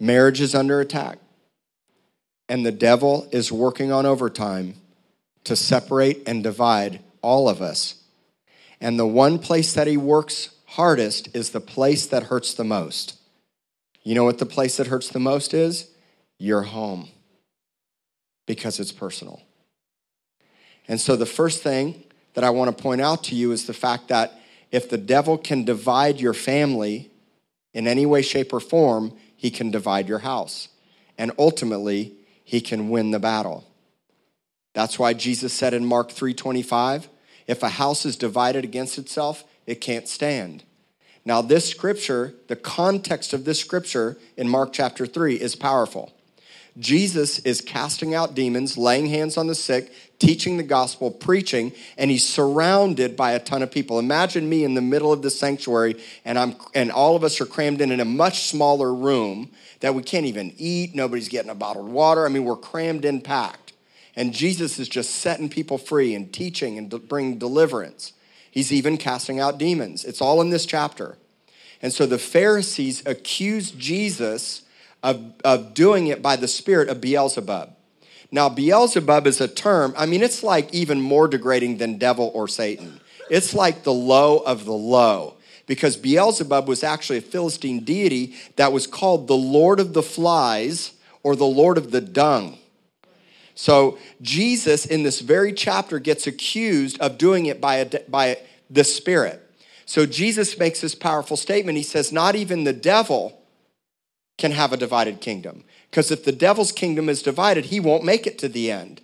Marriage is under attack. And the devil is working on overtime to separate and divide all of us. And the one place that he works hardest is the place that hurts the most. You know what the place that hurts the most is? Your home, because it's personal. And so the first thing that I want to point out to you is the fact that if the devil can divide your family in any way, shape, or form, he can divide your house. And ultimately, he can win the battle. That's why Jesus said in Mark 3:25, if a house is divided against itself, it can't stand. Now, this scripture, the context of this scripture in Mark chapter 3 is powerful. Jesus is casting out demons, laying hands on the sick, teaching the gospel, preaching, and he's surrounded by a ton of people. Imagine me in the middle of the sanctuary, and I'm and all of us are crammed in in a much smaller room that we can't even eat. Nobody's getting a bottled water. I mean, we're crammed in, packed. And Jesus is just setting people free and teaching and bringing deliverance. He's even casting out demons. It's all in this chapter. And so the Pharisees accused Jesus of, of doing it by the spirit of Beelzebub. Now, Beelzebub is a term, I mean, it's like even more degrading than devil or Satan. It's like the low of the low because Beelzebub was actually a Philistine deity that was called the Lord of the Flies or the Lord of the Dung. So, Jesus in this very chapter gets accused of doing it by, a, by the Spirit. So, Jesus makes this powerful statement. He says, Not even the devil can have a divided kingdom. Because if the devil's kingdom is divided, he won't make it to the end.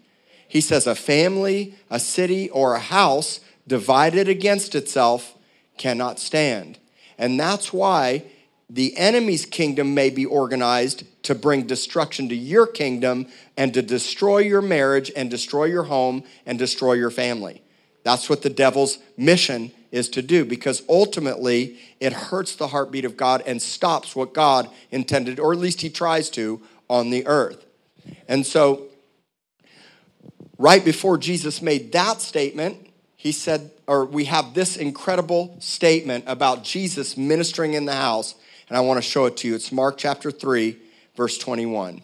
He says a family, a city, or a house divided against itself cannot stand. And that's why the enemy's kingdom may be organized to bring destruction to your kingdom and to destroy your marriage and destroy your home and destroy your family. That's what the devil's mission is to do because ultimately it hurts the heartbeat of God and stops what God intended, or at least he tries to, on the earth. And so, right before Jesus made that statement, he said, or we have this incredible statement about Jesus ministering in the house, and I want to show it to you. It's Mark chapter 3, verse 21.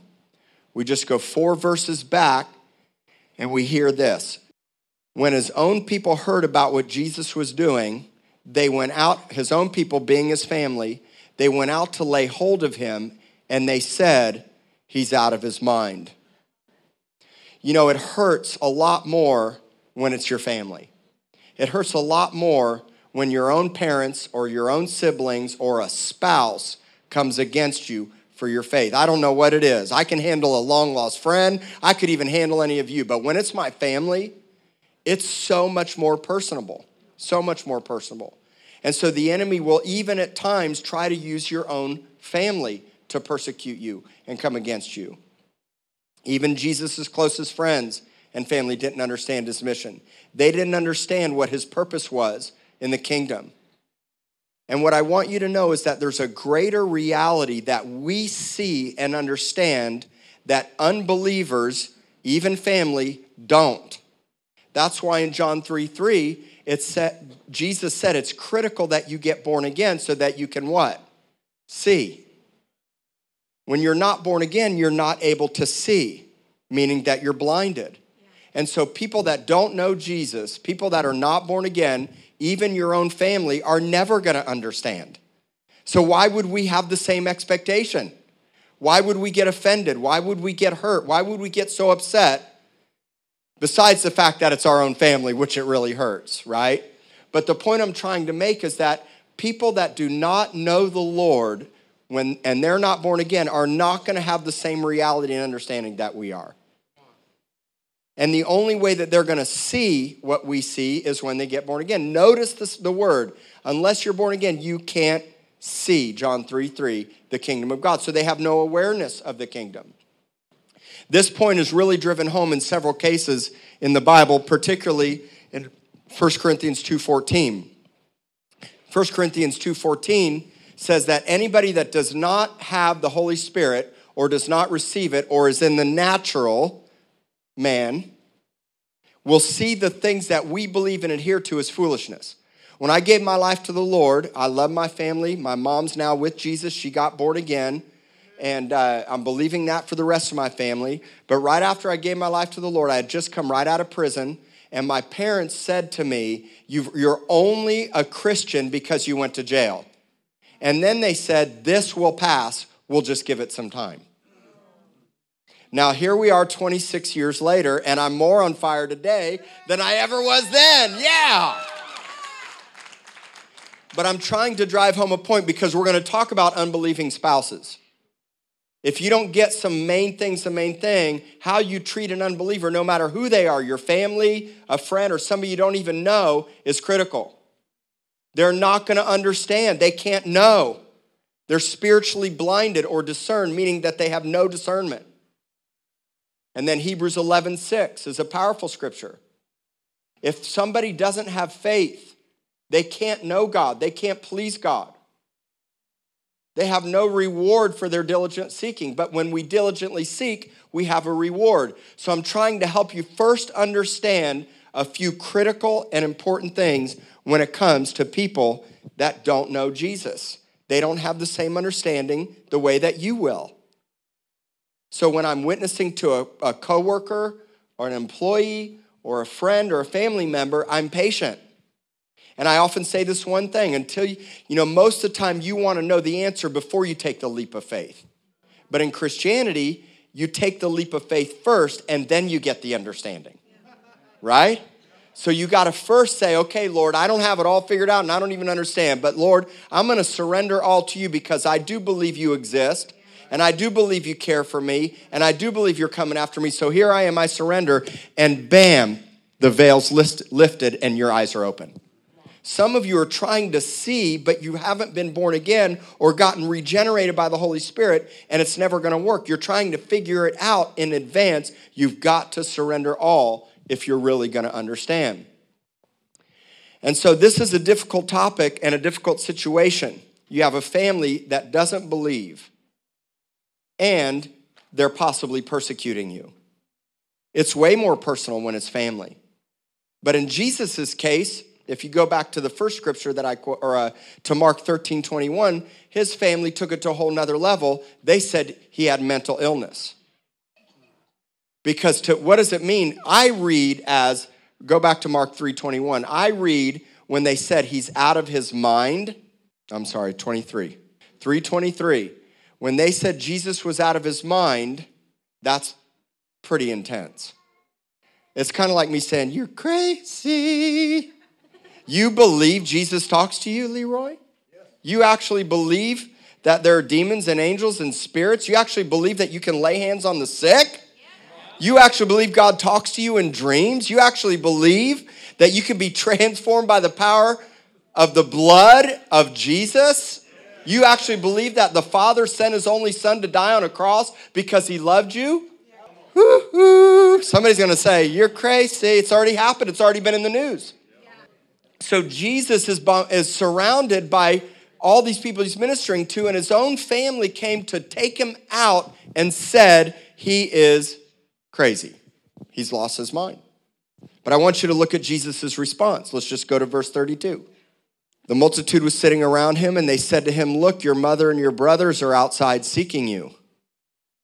We just go four verses back, and we hear this when his own people heard about what Jesus was doing, they went out, his own people being his family, they went out to lay hold of him and they said, He's out of his mind. You know, it hurts a lot more when it's your family. It hurts a lot more when your own parents or your own siblings or a spouse comes against you for your faith. I don't know what it is. I can handle a long lost friend, I could even handle any of you, but when it's my family, it's so much more personable, so much more personable. And so the enemy will even at times try to use your own family to persecute you and come against you. Even Jesus' closest friends and family didn't understand his mission. They didn't understand what his purpose was in the kingdom. And what I want you to know is that there's a greater reality that we see and understand that unbelievers, even family, don't. That's why in John 3 3, it said, Jesus said it's critical that you get born again so that you can what? See. When you're not born again, you're not able to see, meaning that you're blinded. And so, people that don't know Jesus, people that are not born again, even your own family, are never going to understand. So, why would we have the same expectation? Why would we get offended? Why would we get hurt? Why would we get so upset besides the fact that it's our own family, which it really hurts, right? But the point I'm trying to make is that people that do not know the Lord when and they're not born again are not going to have the same reality and understanding that we are. And the only way that they're going to see what we see is when they get born again. Notice this, the word, unless you're born again, you can't see, John 3 3, the kingdom of God. So they have no awareness of the kingdom. This point is really driven home in several cases in the Bible, particularly in 1 Corinthians 2:14. 1 Corinthians 2:14 says that anybody that does not have the Holy Spirit or does not receive it or is in the natural man will see the things that we believe and adhere to as foolishness. When I gave my life to the Lord, I love my family. My mom's now with Jesus. She got born again and uh, I'm believing that for the rest of my family. But right after I gave my life to the Lord, I had just come right out of prison, and my parents said to me, You're only a Christian because you went to jail. And then they said, This will pass, we'll just give it some time. Now, here we are 26 years later, and I'm more on fire today than I ever was then. Yeah. But I'm trying to drive home a point because we're going to talk about unbelieving spouses. If you don't get some main things, the main thing, how you treat an unbeliever, no matter who they are, your family, a friend, or somebody you don't even know, is critical. They're not going to understand. They can't know. They're spiritually blinded or discerned, meaning that they have no discernment. And then Hebrews 11 6 is a powerful scripture. If somebody doesn't have faith, they can't know God, they can't please God. They have no reward for their diligent seeking. But when we diligently seek, we have a reward. So I'm trying to help you first understand a few critical and important things when it comes to people that don't know Jesus. They don't have the same understanding the way that you will. So when I'm witnessing to a, a coworker or an employee or a friend or a family member, I'm patient. And I often say this one thing until you, you know, most of the time you want to know the answer before you take the leap of faith. But in Christianity, you take the leap of faith first and then you get the understanding. Right? So you got to first say, okay, Lord, I don't have it all figured out and I don't even understand, but Lord, I'm going to surrender all to you because I do believe you exist and I do believe you care for me and I do believe you're coming after me. So here I am, I surrender, and bam, the veil's lifted and your eyes are open. Some of you are trying to see, but you haven't been born again or gotten regenerated by the Holy Spirit, and it's never going to work. You're trying to figure it out in advance. You've got to surrender all if you're really going to understand. And so, this is a difficult topic and a difficult situation. You have a family that doesn't believe, and they're possibly persecuting you. It's way more personal when it's family. But in Jesus' case, if you go back to the first scripture that I quote, or uh, to Mark 13, 21, his family took it to a whole nother level. They said he had mental illness. Because to, what does it mean? I read as, go back to Mark 3.21. I read when they said he's out of his mind. I'm sorry, 23. 323. When they said Jesus was out of his mind, that's pretty intense. It's kind of like me saying, You're crazy. You believe Jesus talks to you, Leroy? You actually believe that there are demons and angels and spirits? You actually believe that you can lay hands on the sick? You actually believe God talks to you in dreams? You actually believe that you can be transformed by the power of the blood of Jesus? You actually believe that the Father sent his only Son to die on a cross because he loved you? Somebody's gonna say, You're crazy. It's already happened, it's already been in the news. So Jesus is, is surrounded by all these people he's ministering to, and his own family came to take him out and said he is crazy. He's lost his mind. But I want you to look at Jesus' response. Let's just go to verse 32. The multitude was sitting around him, and they said to him, Look, your mother and your brothers are outside seeking you.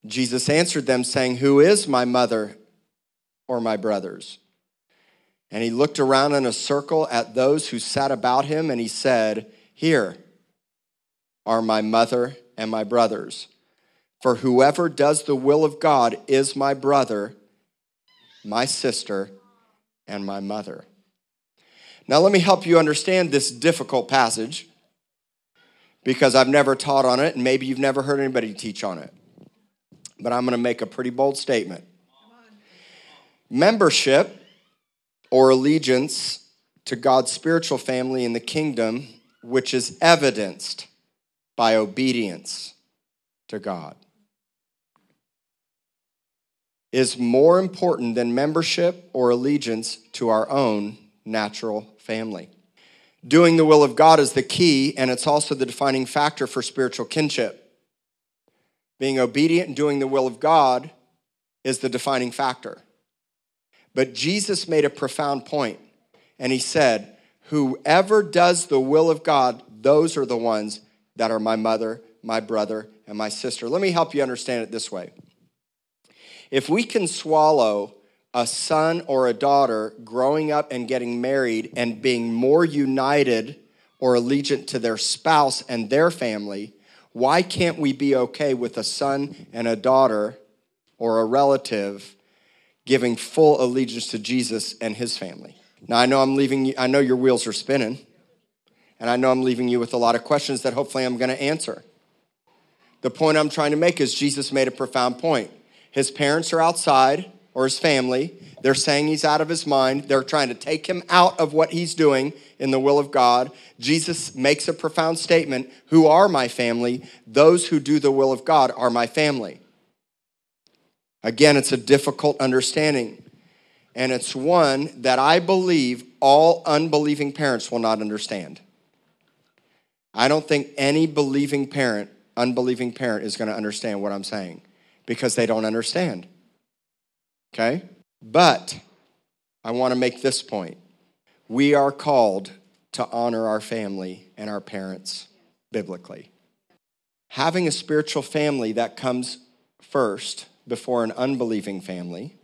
Jesus answered them, saying, Who is my mother or my brothers? And he looked around in a circle at those who sat about him, and he said, Here are my mother and my brothers. For whoever does the will of God is my brother, my sister, and my mother. Now, let me help you understand this difficult passage because I've never taught on it, and maybe you've never heard anybody teach on it. But I'm going to make a pretty bold statement. Membership or allegiance to God's spiritual family in the kingdom, which is evidenced by obedience to God, is more important than membership or allegiance to our own natural family. Doing the will of God is the key, and it's also the defining factor for spiritual kinship. Being obedient and doing the will of God is the defining factor. But Jesus made a profound point, and he said, Whoever does the will of God, those are the ones that are my mother, my brother, and my sister. Let me help you understand it this way. If we can swallow a son or a daughter growing up and getting married and being more united or allegiant to their spouse and their family, why can't we be okay with a son and a daughter or a relative giving full allegiance to Jesus and his family? Now, I know I'm leaving you, I know your wheels are spinning, and I know I'm leaving you with a lot of questions that hopefully I'm going to answer. The point I'm trying to make is Jesus made a profound point. His parents are outside, or his family. They're saying he's out of his mind. They're trying to take him out of what he's doing in the will of God. Jesus makes a profound statement Who are my family? Those who do the will of God are my family. Again, it's a difficult understanding. And it's one that I believe all unbelieving parents will not understand. I don't think any believing parent, unbelieving parent, is going to understand what I'm saying because they don't understand. Okay? But I want to make this point. We are called to honor our family and our parents biblically. Having a spiritual family that comes first before an unbelieving family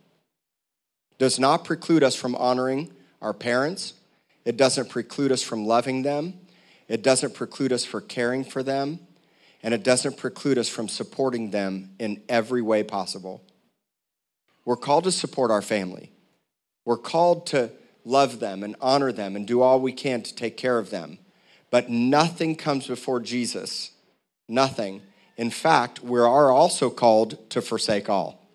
does not preclude us from honoring our parents. It doesn't preclude us from loving them. It doesn't preclude us from caring for them. And it doesn't preclude us from supporting them in every way possible. We're called to support our family. We're called to love them and honor them and do all we can to take care of them. But nothing comes before Jesus. Nothing. In fact, we are also called to forsake all.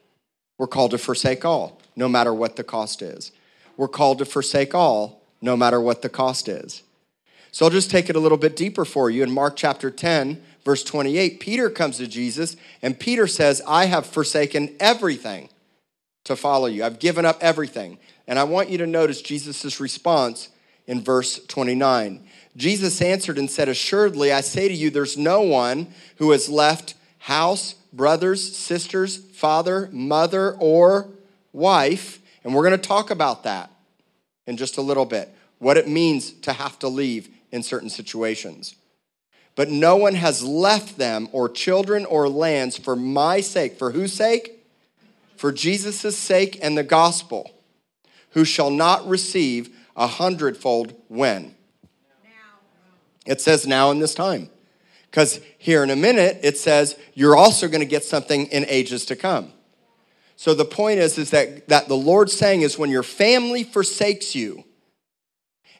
We're called to forsake all, no matter what the cost is. We're called to forsake all, no matter what the cost is. So I'll just take it a little bit deeper for you. In Mark chapter 10, verse 28, Peter comes to Jesus, and Peter says, I have forsaken everything to follow you. I've given up everything. And I want you to notice Jesus' response in verse 29. Jesus answered and said, Assuredly, I say to you, there's no one who has left house, brothers, sisters, father, mother, or wife. And we're going to talk about that in just a little bit, what it means to have to leave in certain situations. But no one has left them or children or lands for my sake. For whose sake? for Jesus' sake and the gospel, who shall not receive a hundredfold when? It says now in this time. Because here in a minute, it says you're also going to get something in ages to come. So the point is, is that, that the Lord's saying is when your family forsakes you,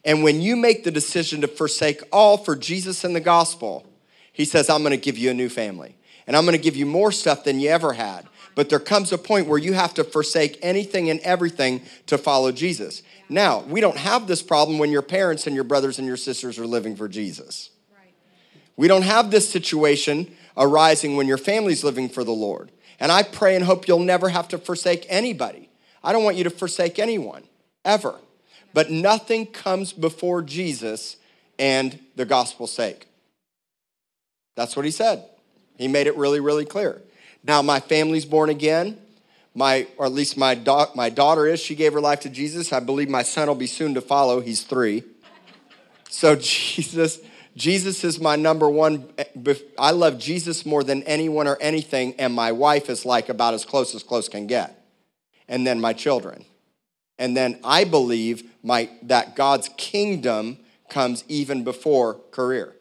and when you make the decision to forsake all for Jesus and the gospel, he says, I'm going to give you a new family. And I'm going to give you more stuff than you ever had. But there comes a point where you have to forsake anything and everything to follow Jesus. Now, we don't have this problem when your parents and your brothers and your sisters are living for Jesus. We don't have this situation arising when your family's living for the Lord. And I pray and hope you'll never have to forsake anybody. I don't want you to forsake anyone, ever. But nothing comes before Jesus and the gospel's sake. That's what he said. He made it really, really clear. Now, my family's born again. My, or at least my, my daughter is. She gave her life to Jesus. I believe my son will be soon to follow. He's three. So, Jesus, Jesus is my number one. Eh, I love Jesus more than anyone or anything, and my wife is like about as close as close can get. And then my children. And then I believe my, that God's kingdom comes even before career.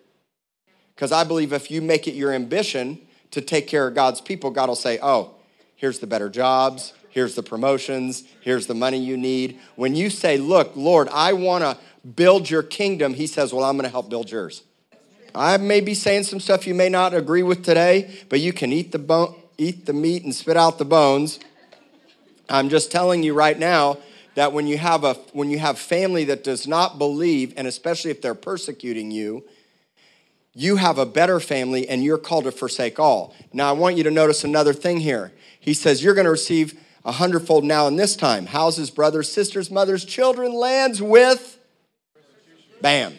Because I believe if you make it your ambition to take care of God's people, God will say, Oh, here's the better jobs, here's the promotions, here's the money you need. When you say, Look, Lord, I want to build your kingdom, He says, Well, I'm going to help build yours. I may be saying some stuff you may not agree with today, but you can eat the, bone, eat the meat and spit out the bones. I'm just telling you right now that when you have a when you have family that does not believe, and especially if they're persecuting you, you have a better family and you're called to forsake all. Now, I want you to notice another thing here. He says, You're going to receive a hundredfold now in this time houses, brothers, sisters, mothers, children, lands with. Bam.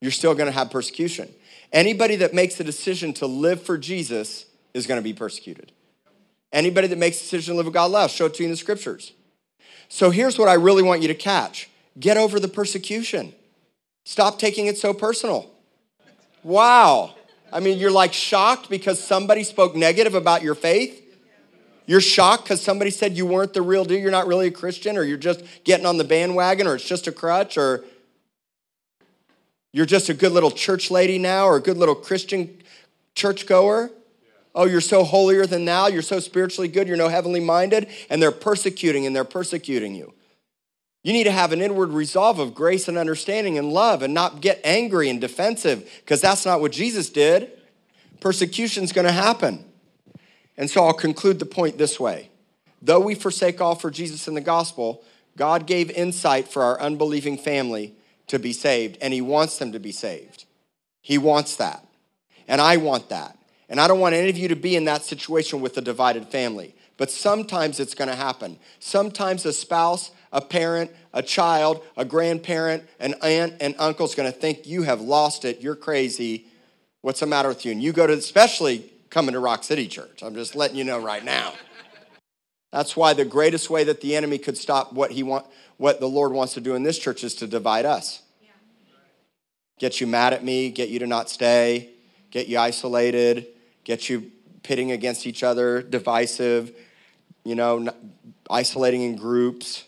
You're still going to have persecution. Anybody that makes the decision to live for Jesus is going to be persecuted. Anybody that makes the decision to live with God loves, show it to you in the scriptures. So here's what I really want you to catch get over the persecution. Stop taking it so personal. Wow. I mean, you're like shocked because somebody spoke negative about your faith. You're shocked because somebody said you weren't the real deal, you're not really a Christian, or you're just getting on the bandwagon, or it's just a crutch, or you're just a good little church lady now, or a good little Christian churchgoer. Oh, you're so holier than thou, you're so spiritually good, you're no heavenly minded, and they're persecuting and they're persecuting you. You need to have an inward resolve of grace and understanding and love and not get angry and defensive because that's not what Jesus did. Persecution's going to happen. And so I'll conclude the point this way Though we forsake all for Jesus and the gospel, God gave insight for our unbelieving family to be saved, and He wants them to be saved. He wants that. And I want that. And I don't want any of you to be in that situation with a divided family. But sometimes it's going to happen. Sometimes a spouse, a parent, a child, a grandparent, an aunt, and uncle is going to think you have lost it. You're crazy. What's the matter with you? And you go to, especially coming to Rock City Church. I'm just letting you know right now. That's why the greatest way that the enemy could stop what he want, what the Lord wants to do in this church is to divide us. Get you mad at me, get you to not stay, get you isolated, get you pitting against each other, divisive, you know, isolating in groups,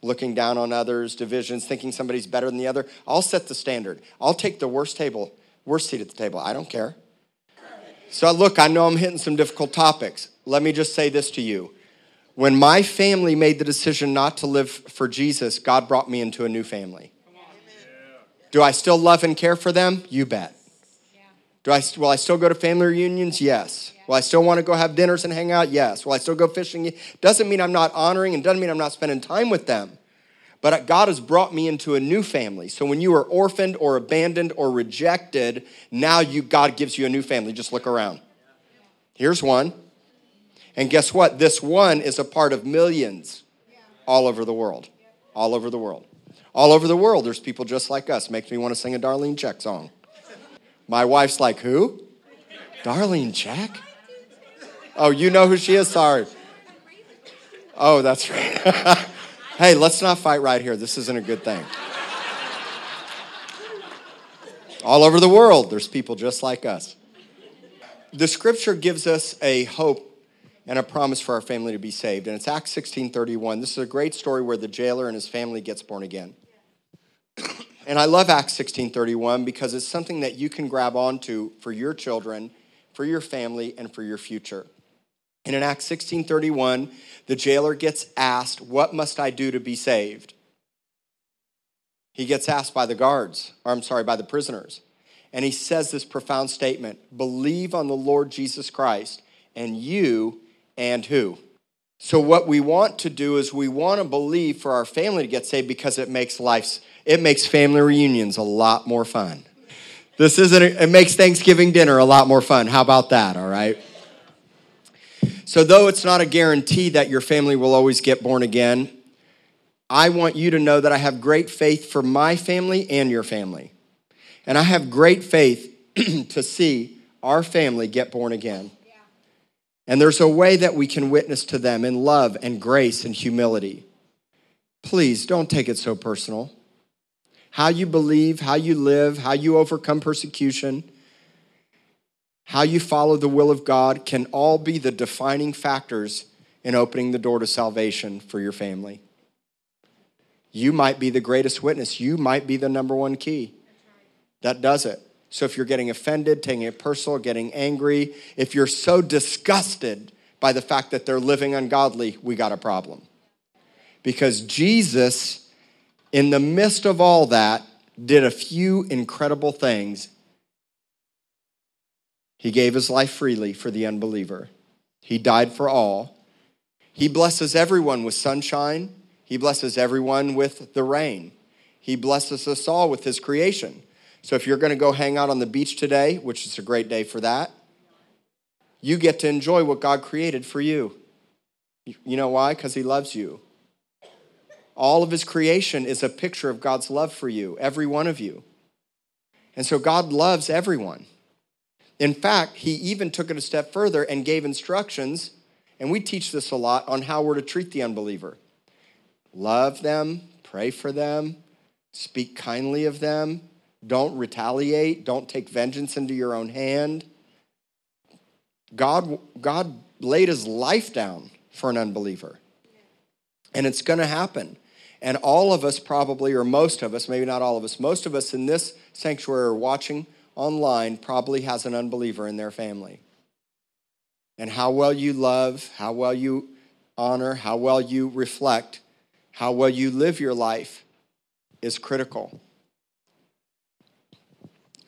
looking down on others, divisions, thinking somebody's better than the other. I'll set the standard. I'll take the worst table, worst seat at the table. I don't care. So, look, I know I'm hitting some difficult topics. Let me just say this to you. When my family made the decision not to live for Jesus, God brought me into a new family. Do I still love and care for them? You bet. Do I, will I still go to family reunions? Yes. Will I still want to go have dinners and hang out? Yes. Will I still go fishing? Doesn't mean I'm not honoring and doesn't mean I'm not spending time with them. But God has brought me into a new family. So when you were orphaned or abandoned or rejected, now you God gives you a new family. Just look around. Here's one. And guess what? This one is a part of millions all over the world. All over the world. All over the world, there's people just like us. Makes me want to sing a Darlene Zschech song. My wife's like, Who? Darlene Jack? Oh, you know who she is? Sorry. Oh, that's right. hey, let's not fight right here. This isn't a good thing. All over the world, there's people just like us. The scripture gives us a hope and a promise for our family to be saved. And it's Acts 16:31. This is a great story where the jailer and his family gets born again. And I love Acts 16:31 because it's something that you can grab onto for your children, for your family, and for your future. And in Acts 16:31, the jailer gets asked, "What must I do to be saved?" He gets asked by the guards, or I'm sorry, by the prisoners. And he says this profound statement, "Believe on the Lord Jesus Christ, and you and who?" So what we want to do is we want to believe for our family to get saved because it makes life it makes family reunions a lot more fun. This isn't, it makes Thanksgiving dinner a lot more fun. How about that, all right? So, though it's not a guarantee that your family will always get born again, I want you to know that I have great faith for my family and your family. And I have great faith to see our family get born again. And there's a way that we can witness to them in love and grace and humility. Please don't take it so personal how you believe, how you live, how you overcome persecution, how you follow the will of God can all be the defining factors in opening the door to salvation for your family. You might be the greatest witness. You might be the number one key. That does it. So if you're getting offended, taking it personal, getting angry, if you're so disgusted by the fact that they're living ungodly, we got a problem. Because Jesus in the midst of all that, did a few incredible things. He gave his life freely for the unbeliever. He died for all. He blesses everyone with sunshine. He blesses everyone with the rain. He blesses us all with his creation. So if you're going to go hang out on the beach today, which is a great day for that, you get to enjoy what God created for you. You know why? Because he loves you. All of his creation is a picture of God's love for you, every one of you. And so God loves everyone. In fact, he even took it a step further and gave instructions, and we teach this a lot on how we're to treat the unbeliever. Love them, pray for them, speak kindly of them, Don't retaliate. Don't take vengeance into your own hand. God, God laid his life down for an unbeliever. And it's going to happen. And all of us, probably, or most of us, maybe not all of us, most of us in this sanctuary or watching online probably has an unbeliever in their family. And how well you love, how well you honor, how well you reflect, how well you live your life is critical.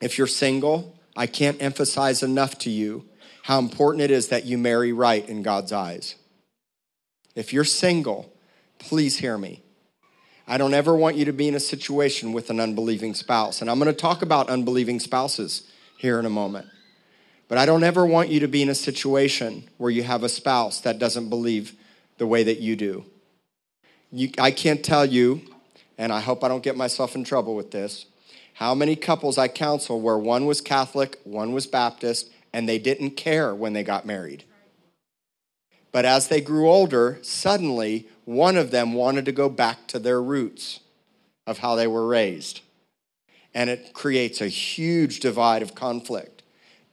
If you're single, I can't emphasize enough to you how important it is that you marry right in God's eyes. If you're single, please hear me. I don't ever want you to be in a situation with an unbelieving spouse. And I'm going to talk about unbelieving spouses here in a moment. But I don't ever want you to be in a situation where you have a spouse that doesn't believe the way that you do. You, I can't tell you, and I hope I don't get myself in trouble with this, how many couples I counsel where one was Catholic, one was Baptist, and they didn't care when they got married. But as they grew older, suddenly one of them wanted to go back to their roots of how they were raised. And it creates a huge divide of conflict.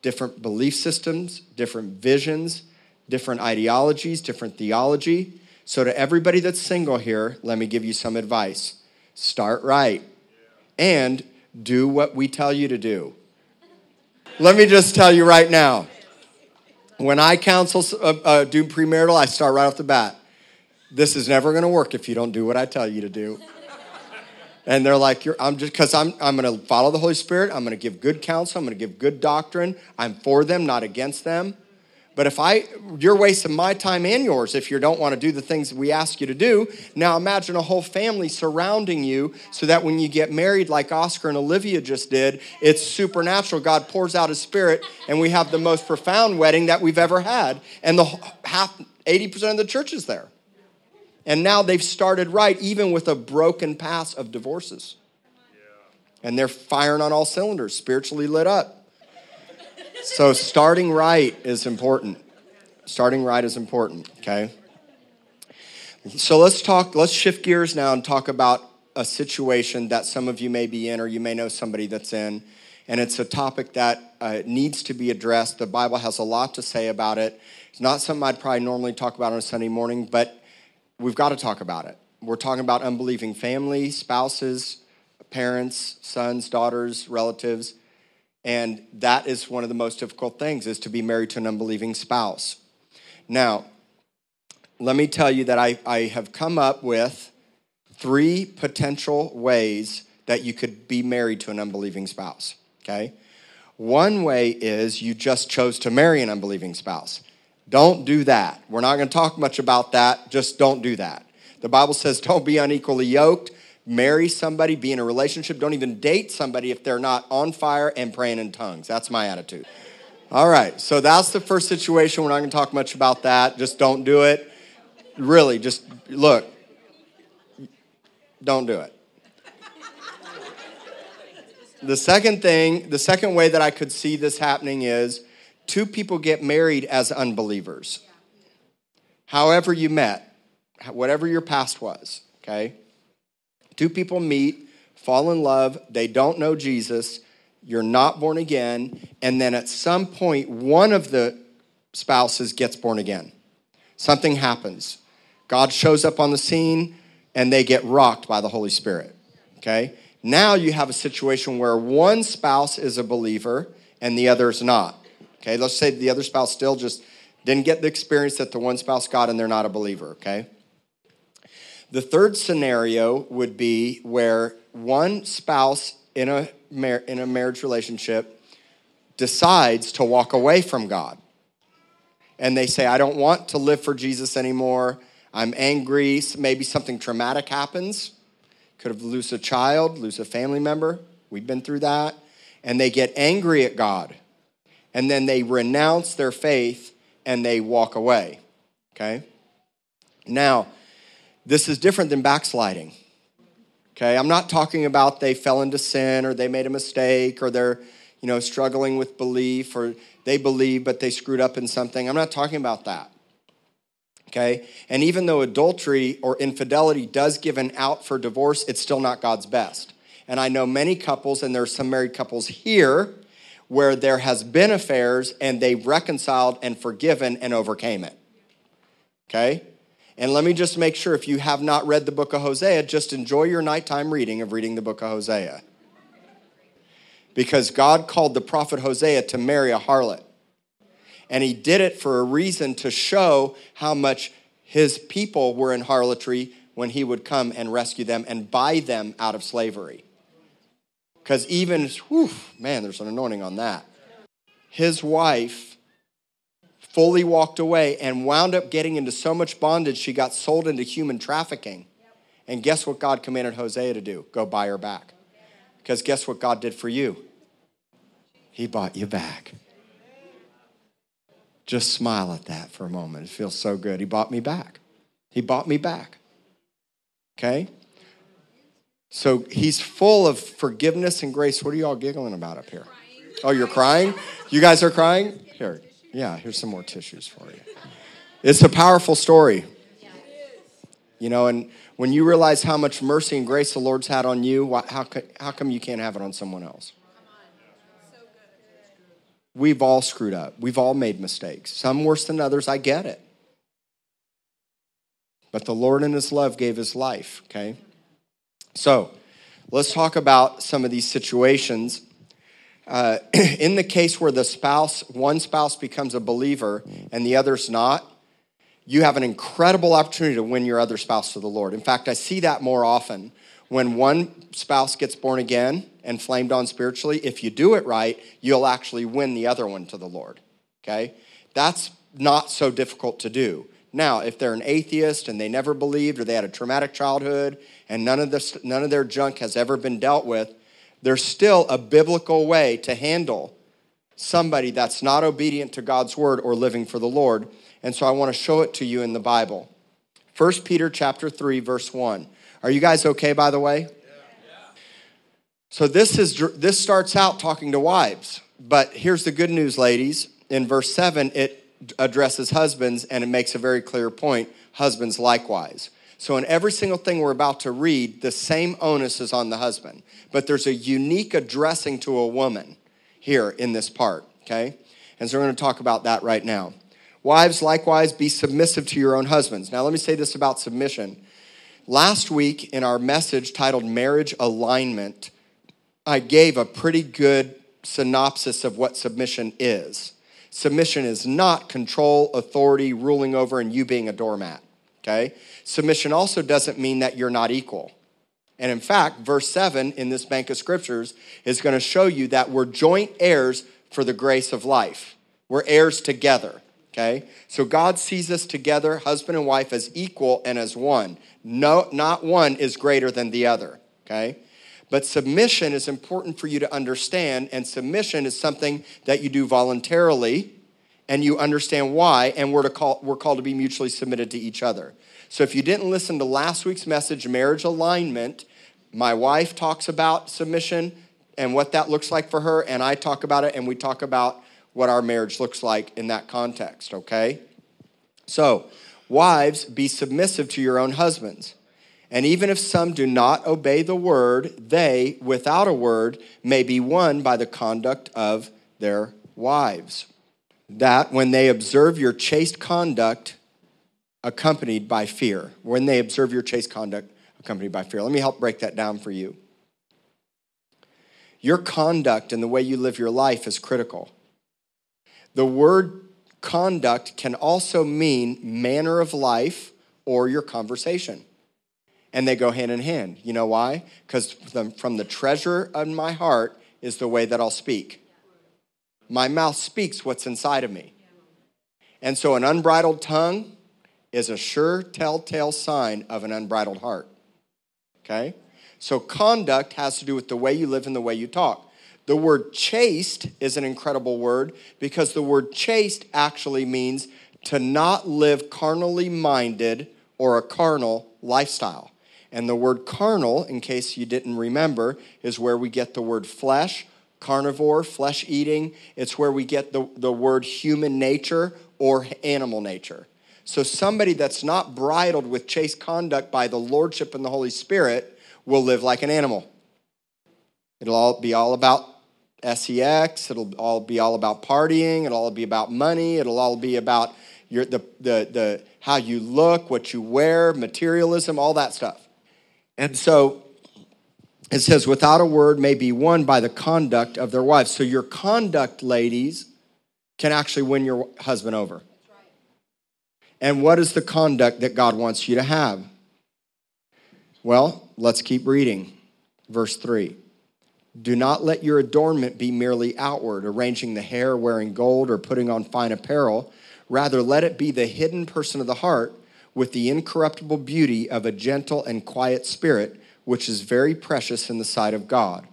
Different belief systems, different visions, different ideologies, different theology. So, to everybody that's single here, let me give you some advice start right and do what we tell you to do. Let me just tell you right now when I counsel, uh, uh, do premarital, I start right off the bat. This is never going to work if you don't do what I tell you to do. And they're like, I'm just because I'm, I'm going to follow the Holy Spirit. I'm going to give good counsel. I'm going to give good doctrine. I'm for them, not against them. But if I, you're wasting my time and yours if you don't want to do the things we ask you to do. Now imagine a whole family surrounding you so that when you get married, like Oscar and Olivia just did, it's supernatural. God pours out his spirit and we have the most profound wedding that we've ever had. And the half, 80% of the church is there. And now they've started right, even with a broken past of divorces. And they're firing on all cylinders, spiritually lit up. So starting right is important. Starting right is important, okay? So let's talk, let's shift gears now and talk about a situation that some of you may be in or you may know somebody that's in. And it's a topic that uh, needs to be addressed. The Bible has a lot to say about it. It's not something I'd probably normally talk about on a Sunday morning, but we've got to talk about it. We're talking about unbelieving family, spouses, parents, sons, daughters, relatives. And that is one of the most difficult things is to be married to an unbelieving spouse. Now, let me tell you that I, I have come up with three potential ways that you could be married to an unbelieving spouse. Okay? One way is you just chose to marry an unbelieving spouse. Don't do that. We're not going to talk much about that. Just don't do that. The Bible says don't be unequally yoked marry somebody, be in a relationship. Don't even date somebody if they're not on fire and praying in tongues. That's my attitude. All right, so that's the first situation. We're not going to talk much about that. Just don't do it. Really, just look, don't do it. The second thing, the second way that I could see this happening is two people get married as unbelievers. However, you met, whatever your past was, okay? Two people meet, fall in love, they don't know Jesus, you're not born again, and then at some point, one of the spouses gets born again. Something happens. God shows up on the scene, and they get rocked by the Holy Spirit. Okay? Now you have a situation where one spouse is a believer and the other is not. Okay, let's say the other spouse still just didn't get the experience that the one spouse got and they're not a believer. Okay? The third scenario would be where one spouse in a, mar- in a marriage relationship decides to walk away from God. And they say, I don't want to live for Jesus anymore. I'm angry. Maybe something traumatic happens. Could have lose a child, lose a family member. We've been through that. And they get angry at God. And then they renounce their faith and they walk away. Okay? Now, this is different than backsliding. Okay, I'm not talking about they fell into sin or they made a mistake or they're, you know, struggling with belief or they believe but they screwed up in something. I'm not talking about that. Okay? And even though adultery or infidelity does give an out for divorce, it's still not God's best. And I know many couples, and there's some married couples here, where there has been affairs and they've reconciled and forgiven and overcame it. Okay? And let me just make sure if you have not read the book of Hosea, just enjoy your nighttime reading of reading the book of Hosea. Because God called the prophet Hosea to marry a harlot. And he did it for a reason to show how much his people were in harlotry when he would come and rescue them and buy them out of slavery. Because even, whew, man, there's an anointing on that. His wife fully walked away and wound up getting into so much bondage, she got sold into human trafficking. And guess what God commanded Hosea to do? Go buy her back. Because guess what God did for you? He bought you back. Just smile at that for a moment. It feels so good. He bought me back. He bought me back. Okay? So he's full of forgiveness and grace. What are you all giggling about up here? Oh, you're crying? You guys are crying? Here, yeah, here's some more tissues for you. It's a powerful story. You know, and when you realize how much mercy and grace the Lord's had on you, how, how come you can't have it on someone else? We've all screwed up. We've all made mistakes. Some worse than others. I get it. But the Lord in His love gave His life, okay? So let's talk about some of these situations. Uh, in the case where the spouse, one spouse becomes a believer and the other's not, you have an incredible opportunity to win your other spouse to the Lord. In fact, I see that more often when one spouse gets born again and flamed on spiritually. If you do it right, you'll actually win the other one to the Lord. Okay? That's not so difficult to do. Now, if they're an atheist and they never believed or they had a traumatic childhood and none of, this, none of their junk has ever been dealt with, there's still a biblical way to handle somebody that's not obedient to God's word or living for the Lord. And so I want to show it to you in the Bible. 1 Peter chapter 3 verse 1. Are you guys okay by the way? So this is this starts out talking to wives, but here's the good news ladies. In verse 7 it addresses husbands and it makes a very clear point, husbands likewise. So, in every single thing we're about to read, the same onus is on the husband. But there's a unique addressing to a woman here in this part, okay? And so, we're going to talk about that right now. Wives, likewise, be submissive to your own husbands. Now, let me say this about submission. Last week, in our message titled Marriage Alignment, I gave a pretty good synopsis of what submission is. Submission is not control, authority, ruling over, and you being a doormat, okay? Submission also doesn't mean that you're not equal. And in fact, verse 7 in this bank of scriptures is going to show you that we're joint heirs for the grace of life. We're heirs together, okay? So God sees us together, husband and wife, as equal and as one. No, not one is greater than the other, okay? But submission is important for you to understand, and submission is something that you do voluntarily and you understand why, and we're, to call, we're called to be mutually submitted to each other. So if you didn't listen to last week's message, marriage alignment, my wife talks about submission and what that looks like for her, and I talk about it, and we talk about what our marriage looks like in that context, okay? So, wives, be submissive to your own husbands. And even if some do not obey the word, they, without a word, may be won by the conduct of their wives. That when they observe your chaste conduct, accompanied by fear. When they observe your chaste conduct accompanied by fear. Let me help break that down for you. Your conduct and the way you live your life is critical. The word conduct can also mean manner of life or your conversation. And they go hand in hand. You know why? Because from the treasure of my heart is the way that I'll speak. My mouth speaks what's inside of me. And so an unbridled tongue is a sure telltale sign of an unbridled heart. Okay? So conduct has to do with the way you live and the way you talk. The word chaste is an incredible word because the word chaste actually means to not live carnally minded or a carnal lifestyle. And the word carnal, in case you didn't remember, is where we get the word flesh, carnivore, flesh eating. It's where we get the, the word human nature or animal nature. So, somebody that's not bridled with chaste conduct by the Lordship and the Holy Spirit will live like an animal. It'll all be all about sex. It'll all be all about partying. It'll all be about money. It'll all be about your, the, the, the, how you look, what you wear, materialism, all that stuff. And so it says, without a word may be won by the conduct of their wives. So your conduct, ladies, can actually win your husband over. And what is the conduct that God wants you to have? Well, let's keep reading. Verse 3. Do not let your adornment be merely outward, arranging the hair, wearing gold, or putting on fine apparel. Rather, let it be the hidden person of the heart with the incorruptible beauty of a gentle and quiet spirit, which is very precious in the sight of God.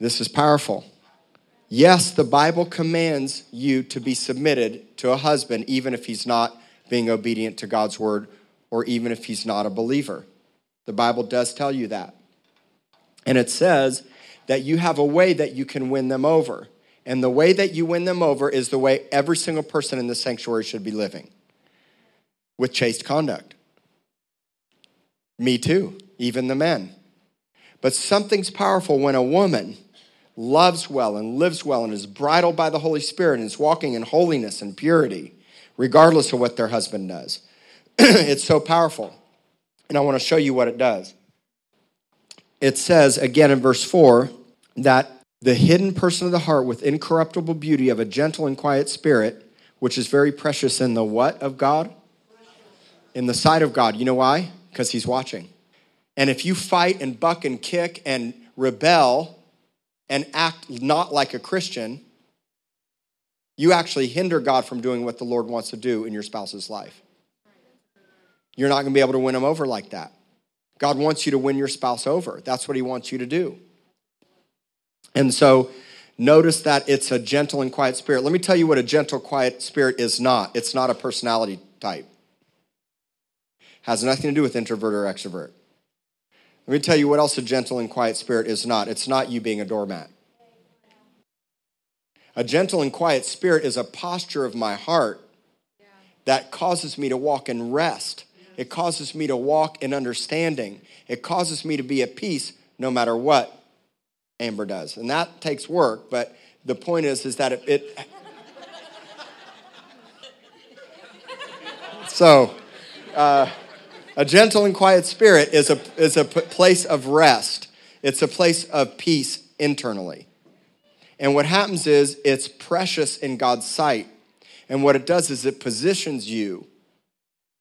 This is powerful. Yes, the Bible commands you to be submitted to a husband, even if he's not being obedient to God's word or even if he's not a believer. The Bible does tell you that. And it says that you have a way that you can win them over. And the way that you win them over is the way every single person in the sanctuary should be living with chaste conduct. Me too, even the men. But something's powerful when a woman loves well and lives well and is bridled by the Holy Spirit and is walking in holiness and purity regardless of what their husband does. it's so powerful. And I want to show you what it does. It says again in verse 4 that the hidden person of the heart with incorruptible beauty of a gentle and quiet spirit, which is very precious in the what of God? In the sight of God. You know why? Because he's watching. And if you fight and buck and kick and rebel and act not like a Christian, you actually hinder God from doing what the Lord wants to do in your spouse's life. You're not going to be able to win them over like that. God wants you to win your spouse over. That's what he wants you to do. And so notice that it's a gentle and quiet spirit. Let me tell you what a gentle, quiet spirit is not. It's not a personality type. it Has nothing to do with introvert or extrovert. Let me tell you what else a gentle and quiet spirit is not. It's not you being a doormat. A gentle and quiet spirit is a posture of my heart that causes me to walk in rest. It causes me to walk in understanding. It causes me to be at peace no matter what Amber does. And that takes work, but the point is is that it, it So, uh, a gentle and quiet spirit is a, is a place of rest. It's a place of peace internally. And what happens is it's precious in God's sight. And what it does is it positions you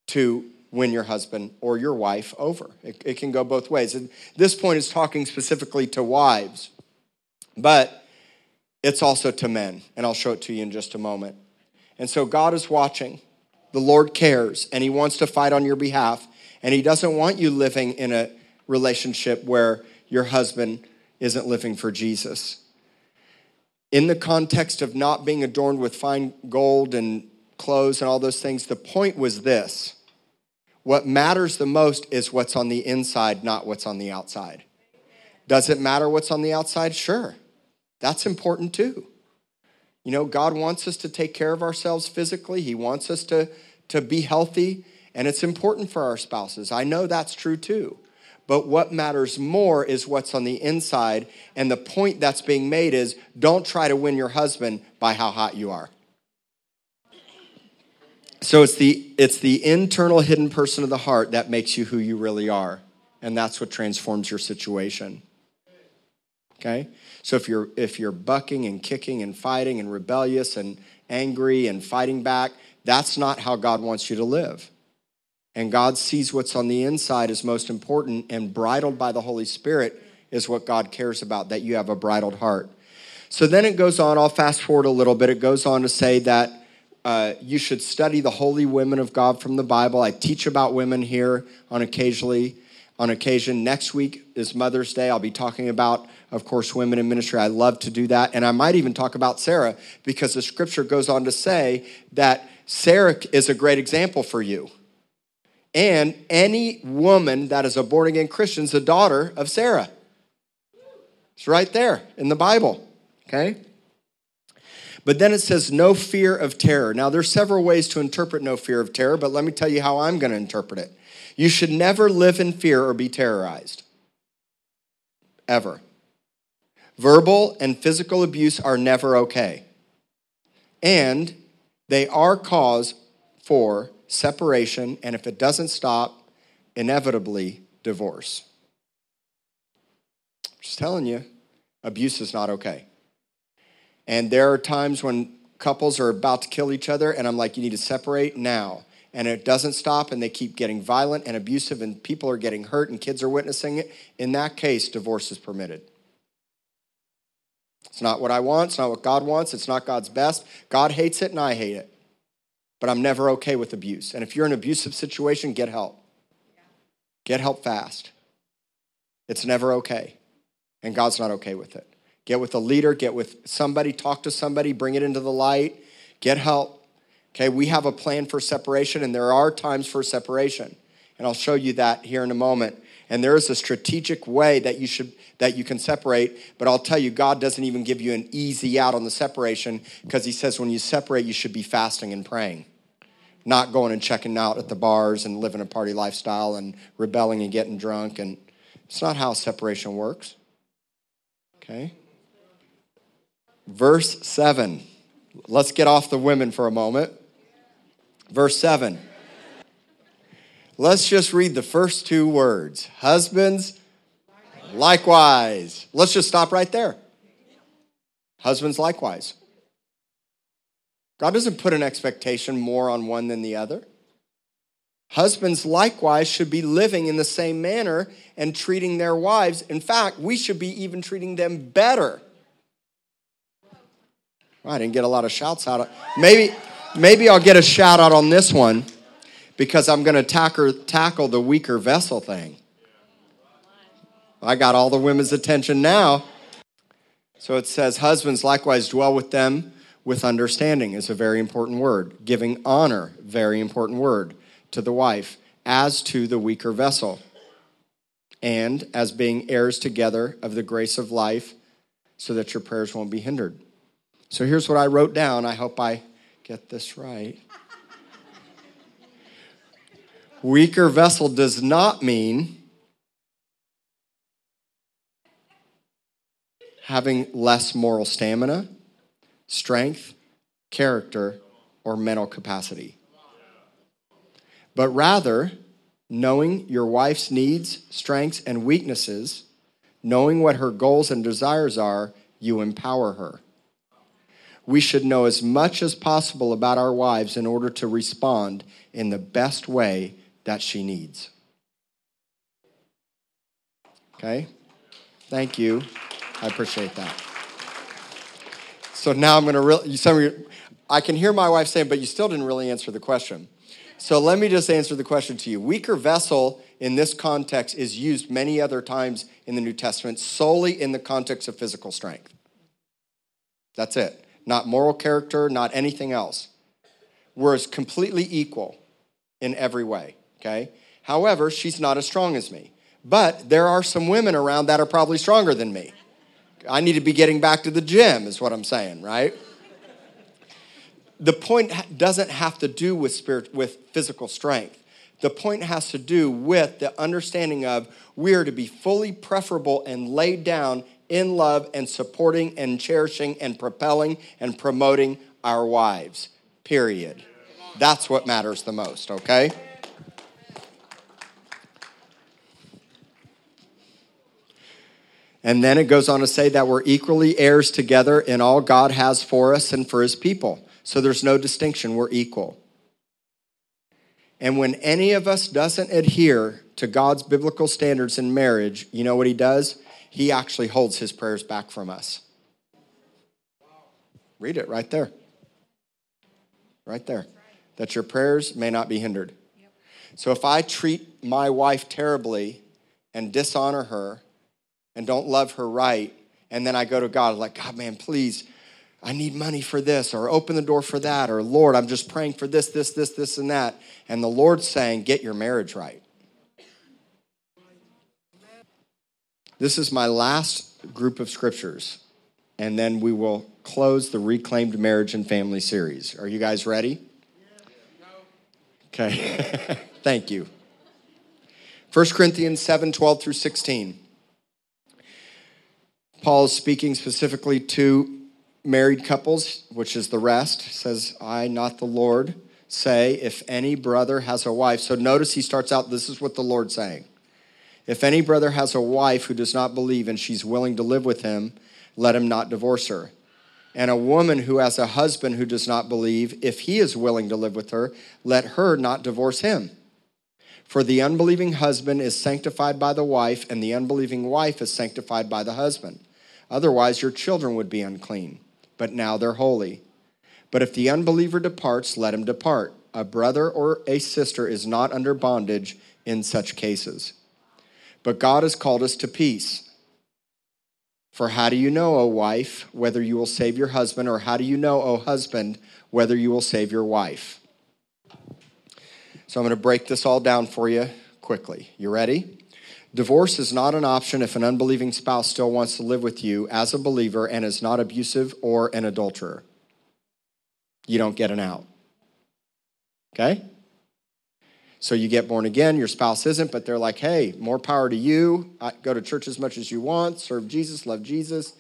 to win your husband or your wife over. It, it can go both ways. And this point is talking specifically to wives, but it's also to men. And I'll show it to you in just a moment. And so God is watching. The Lord cares and He wants to fight on your behalf. And He doesn't want you living in a relationship where your husband isn't living for Jesus in the context of not being adorned with fine gold and clothes and all those things, the point was this what matters the most is what's on the inside, not what's on the outside. Does it matter what's on the outside? Sure. That's important too. You know, God wants us to take care of ourselves physically, He wants us to, to be healthy, and it's important for our spouses. I know that's true too. But what matters more is what's on the inside. And the point that's being made is don't try to win your husband by how hot you are. So it's the, it's the internal hidden person of the heart that makes you who you really are. And that's what transforms your situation. Okay? So if you're if you're bucking and kicking and fighting and rebellious and angry and fighting back, that's not how God wants you to live. And God sees what's on the inside as most important, and bridled by the Holy Spirit is what God cares about, that you have a bridled heart. So then it goes on, I'll fast forward a little bit. It goes on to say that uh, you should study the holy women of God from the Bible. I teach about women here on occasionally. On occasion, next week is Mother's Day. I'll be talking about, of course, women in ministry. I love to do that, and I might even talk about Sarah because the Scripture goes on to say that Sarah is a great example for you. And any woman that is a born again Christian is a daughter of Sarah. It's right there in the Bible, okay? But then it says, no fear of terror. Now, there's several ways to interpret no fear of terror, but let me tell you how I'm going to interpret it. You should never live in fear or be terrorized. Ever. Verbal and physical abuse are never okay. And they are cause for separation, and if it doesn't stop, inevitably divorce. Just telling you, abuse is not okay. And there are times when couples are about to kill each other, and I'm like, you need to separate now. And it doesn't stop, and they keep getting violent and abusive, and people are getting hurt, and kids are witnessing it. In that case, divorce is permitted. It's not what I want, it's not what God wants, it's not God's best. God hates it, and I hate it. But I'm never okay with abuse. And if you're in an abusive situation, get help. Get help fast. It's never okay. And God's not okay with it. Get with a leader, get with somebody, talk to somebody, bring it into the light, get help. Okay, we have a plan for separation, and there are times for separation. And I'll show you that here in a moment. And there is a strategic way that you should that you can separate, but I'll tell you, God doesn't even give you an easy out on the separation because He says when you separate, you should be fasting and praying, not going and checking out at the bars and living a party lifestyle and rebelling and getting drunk. And it's not how separation works. Okay? Verse 7. Let's get off the women for a moment. Verse 7. Let's just read the first two words Husbands, likewise. Let's just stop right there. Husbands, likewise. God doesn't put an expectation more on one than the other. Husbands likewise should be living in the same manner and treating their wives. In fact, we should be even treating them better I didn't get a lot of shouts out. Maybe, maybe I'll get a shout out on this one because I'm going to tackle the weaker vessel thing. I got all the women's attention now. So it says, Husbands likewise dwell with them with understanding, is a very important word. Giving honor, very important word, to the wife, as to the weaker vessel. And as being heirs together of the grace of life, so that your prayers won't be hindered. So here's what I wrote down. I hope I get this right. Weaker vessel does not mean having less moral stamina, strength, character, or mental capacity. But rather, knowing your wife's needs, strengths, and weaknesses, knowing what her goals and desires are, you empower her we should know as much as possible about our wives in order to respond in the best way that she needs. Okay? Thank you. I appreciate that. So now I'm going to really, some of you, I can hear my wife saying, but you still didn't really answer the question. So let me just answer the question to you. Weaker vessel in this context is used many other times in the New Testament solely in the context of physical strength. That's it not moral character, not anything else. We're as completely equal in every way, okay? However, she's not as strong as me. But there are some women around that are probably stronger than me. I need to be getting back to the gym, is what I'm saying, right? The point doesn't have to do with spirit, with physical strength. The point has to do with the understanding of we are to be fully preferable and laid down in love and supporting and cherishing and propelling and promoting our wives. Period. That's what matters the most, okay? And then it goes on to say that we're equally heirs together in all God has for us and for his people. So there's no distinction, we're equal. And when any of us doesn't adhere to God's biblical standards in marriage, you know what he does? he actually holds his prayers back from us. Read it right there. Right there. That your prayers may not be hindered. So if I treat my wife terribly and dishonor her and don't love her right, and then I go to God, like, God, man, please, I need money for this, or open the door for that, or Lord, I'm just praying for this, this, this, this, and that. And the Lord's saying, get your marriage right. This is my last group of scriptures, and then we will close the Reclaimed Marriage and Family series. Are you guys ready? Okay. Thank you. 1 Corinthians 7 12 through 16. Paul is speaking specifically to married couples, which is the rest. Says, I, not the Lord, say, if any brother has a wife. So notice he starts out, this is what the Lord's saying. If any brother has a wife who does not believe and she's willing to live with him, let him not divorce her. And a woman who has a husband who does not believe, if he is willing to live with her, let her not divorce him. For the unbelieving husband is sanctified by the wife, and the unbelieving wife is sanctified by the husband. Otherwise, your children would be unclean, but now they're holy. But if the unbeliever departs, let him depart. A brother or a sister is not under bondage in such cases. But God has called us to peace. For how do you know, O wife, whether you will save your husband, or how do you know, O husband, whether you will save your wife? So I'm going to break this all down for you quickly. You ready? Divorce is not an option if an unbelieving spouse still wants to live with you as a believer and is not abusive or an adulterer. You don't get an out. Okay? So you get born again, your spouse isn't, but they're like, hey, more power to you. I go to church as much as you want, serve Jesus, love Jesus.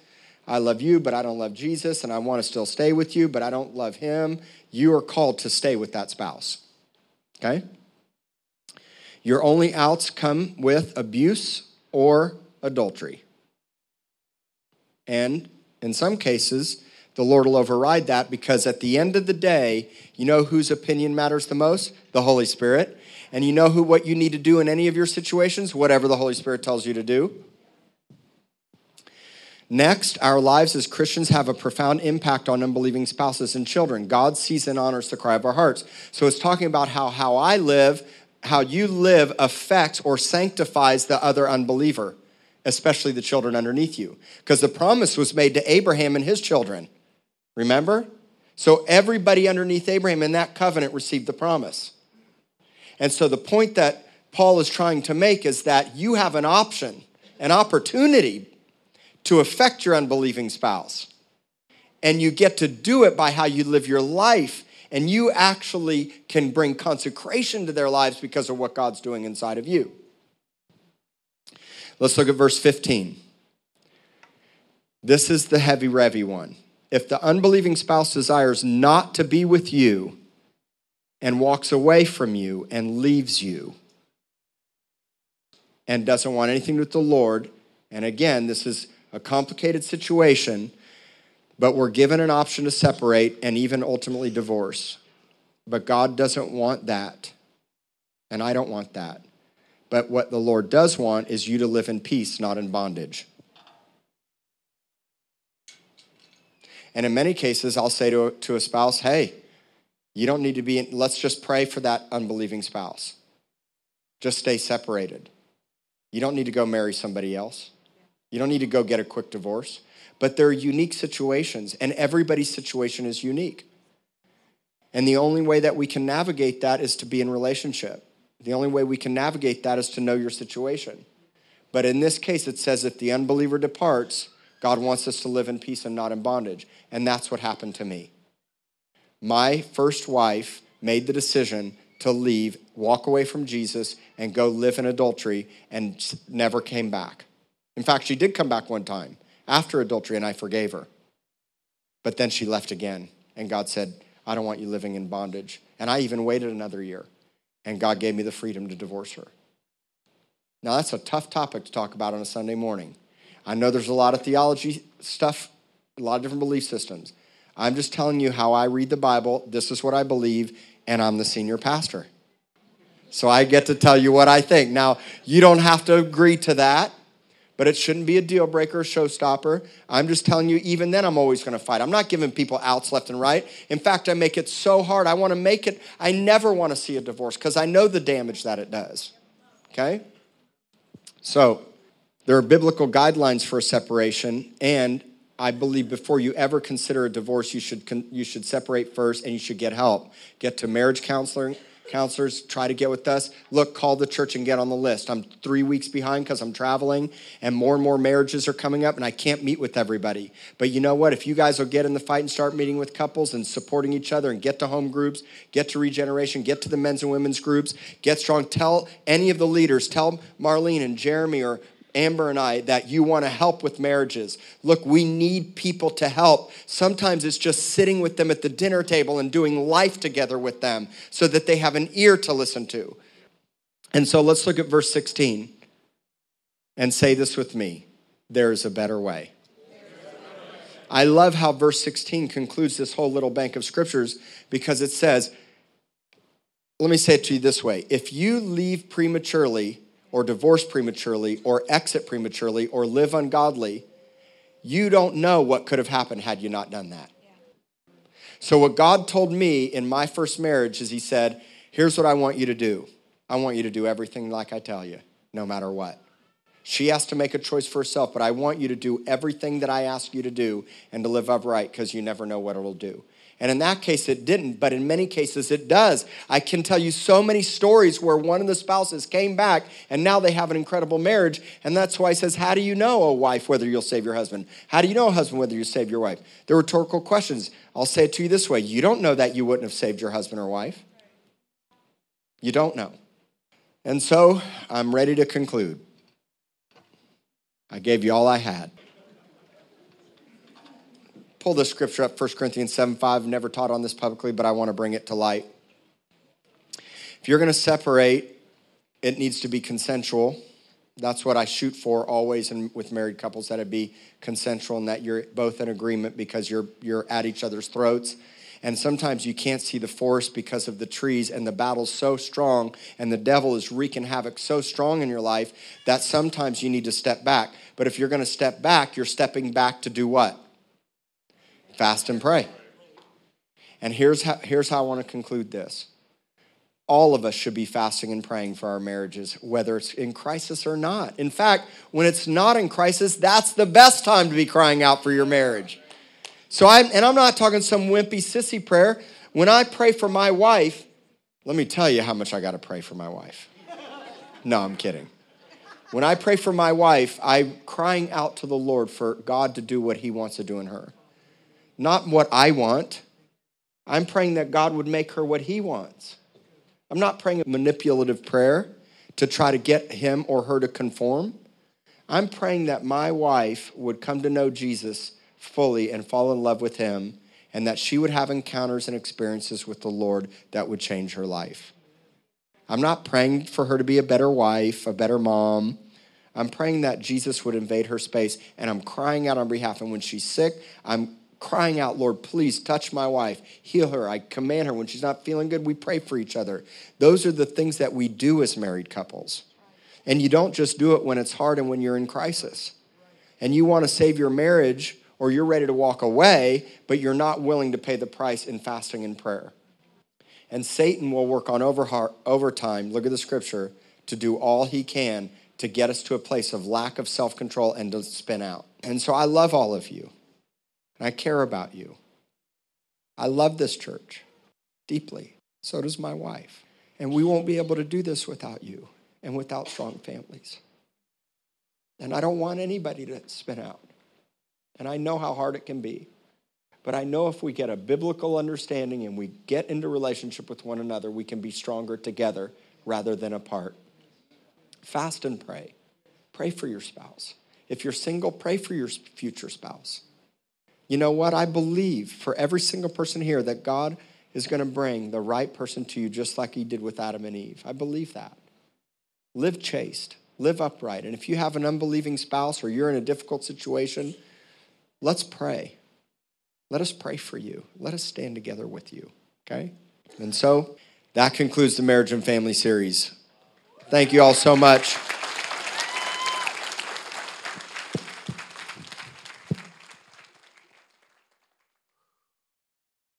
I love you, but I don't love Jesus, and I want to still stay with you, but I don't love him. You are called to stay with that spouse. Okay? Your only outs come with abuse or adultery. And in some cases, the Lord will override that because at the end of the day, you know whose opinion matters the most? The Holy Spirit. And you know who what you need to do in any of your situations? Whatever the Holy Spirit tells you to do. Next, our lives as Christians have a profound impact on unbelieving spouses and children. God sees and honors the cry of our hearts. So it's talking about how how I live, how you live affects or sanctifies the other unbeliever, especially the children underneath you. Because the promise was made to Abraham and his children. Remember? So everybody underneath Abraham in that covenant received the promise. And so the point that Paul is trying to make is that you have an option, an opportunity to affect your unbelieving spouse. And you get to do it by how you live your life. And you actually can bring consecration to their lives because of what God's doing inside of you. Let's look at verse 15. This is the heavy revy one. If the unbelieving spouse desires not to be with you, and walks away from you and leaves you and doesn't want anything with the Lord. And again, this is a complicated situation, but we're given an option to separate and even ultimately divorce. But God doesn't want that. And I don't want that. But what the Lord does want is you to live in peace, not in bondage. And in many cases, I'll say to a, to a spouse, hey, you don't need to be, in, let's just pray for that unbelieving spouse. Just stay separated. You don't need to go marry somebody else. You don't need to go get a quick divorce. But there are unique situations, and everybody's situation is unique. And the only way that we can navigate that is to be in relationship. The only way we can navigate that is to know your situation. But in this case, it says if the unbeliever departs, God wants us to live in peace and not in bondage. And that's what happened to me my first wife made the decision to leave, walk away from Jesus, and go live in adultery and never came back. In fact, she did come back one time after adultery, and I forgave her. But then she left again, and God said, I don't want you living in bondage. And I even waited another year, and God gave me the freedom to divorce her. Now, that's a tough topic to talk about on a Sunday morning. I know there's a lot of theology stuff, a lot of different belief systems. I'm just telling you how I read the Bible. This is what I believe, and I'm the senior pastor. So I get to tell you what I think. Now, you don't have to agree to that, but it shouldn't be a deal breaker, showstopper. I'm just telling you, even then, I'm always going to fight. I'm not giving people outs left and right. In fact, I make it so hard. I want to make it, I never want to see a divorce because I know the damage that it does. Okay? So, there are biblical guidelines for a separation, and I believe before you ever consider a divorce, you should, you should separate first and you should get help. Get to marriage counseling, counselors, try to get with us. Look, call the church and get on the list. I'm three weeks behind because I'm traveling and more and more marriages are coming up and I can't meet with everybody. But you know what? If you guys will get in the fight and start meeting with couples and supporting each other and get to home groups, get to regeneration, get to the men's and women's groups, get strong, tell any of the leaders, tell Marlene and Jeremy or Amber and I, that you want to help with marriages. Look, we need people to help. Sometimes it's just sitting with them at the dinner table and doing life together with them so that they have an ear to listen to. And so let's look at verse 16 and say this with me there is a better way. I love how verse 16 concludes this whole little bank of scriptures because it says, let me say it to you this way if you leave prematurely, or divorce prematurely, or exit prematurely, or live ungodly, you don't know what could have happened had you not done that. So, what God told me in my first marriage is He said, Here's what I want you to do I want you to do everything like I tell you, no matter what. She has to make a choice for herself, but I want you to do everything that I ask you to do and to live upright because you never know what it'll do. And in that case, it didn't, but in many cases, it does. I can tell you so many stories where one of the spouses came back and now they have an incredible marriage. And that's why he says, How do you know, a wife, whether you'll save your husband? How do you know, a husband, whether you save your wife? They're rhetorical questions. I'll say it to you this way you don't know that you wouldn't have saved your husband or wife. You don't know. And so I'm ready to conclude. I gave you all I had. Pull the scripture up, 1 Corinthians 7 5. Never taught on this publicly, but I want to bring it to light. If you're going to separate, it needs to be consensual. That's what I shoot for always in, with married couples that it be consensual and that you're both in agreement because you're, you're at each other's throats and sometimes you can't see the forest because of the trees and the battle's so strong and the devil is wreaking havoc so strong in your life that sometimes you need to step back but if you're going to step back you're stepping back to do what fast and pray and here's how, here's how i want to conclude this all of us should be fasting and praying for our marriages, whether it's in crisis or not. In fact, when it's not in crisis, that's the best time to be crying out for your marriage. So I'm, and I'm not talking some wimpy sissy prayer. When I pray for my wife, let me tell you how much I got to pray for my wife. No, I'm kidding. When I pray for my wife, I'm crying out to the Lord for God to do what he wants to do in her. Not what I want. I'm praying that God would make her what he wants. I'm not praying a manipulative prayer to try to get him or her to conform. I'm praying that my wife would come to know Jesus fully and fall in love with Him, and that she would have encounters and experiences with the Lord that would change her life. I'm not praying for her to be a better wife, a better mom. I'm praying that Jesus would invade her space, and I'm crying out on behalf. And when she's sick, I'm crying out, Lord, please touch my wife, heal her. I command her. When she's not feeling good, we pray for each other. Those are the things that we do as married couples. And you don't just do it when it's hard and when you're in crisis. And you want to save your marriage or you're ready to walk away, but you're not willing to pay the price in fasting and prayer. And Satan will work on overtime, look at the scripture, to do all he can to get us to a place of lack of self control and to spin out. And so I love all of you, I care about you. I love this church deeply. So does my wife. And we won't be able to do this without you and without strong families. And I don't want anybody to spin out. And I know how hard it can be. But I know if we get a biblical understanding and we get into relationship with one another, we can be stronger together rather than apart. Fast and pray. Pray for your spouse. If you're single, pray for your future spouse. You know what? I believe for every single person here that God is going to bring the right person to you just like he did with Adam and Eve. I believe that. Live chaste, live upright. And if you have an unbelieving spouse or you're in a difficult situation, Let's pray. Let us pray for you. Let us stand together with you, okay? And so that concludes the Marriage and Family series. Thank you all so much.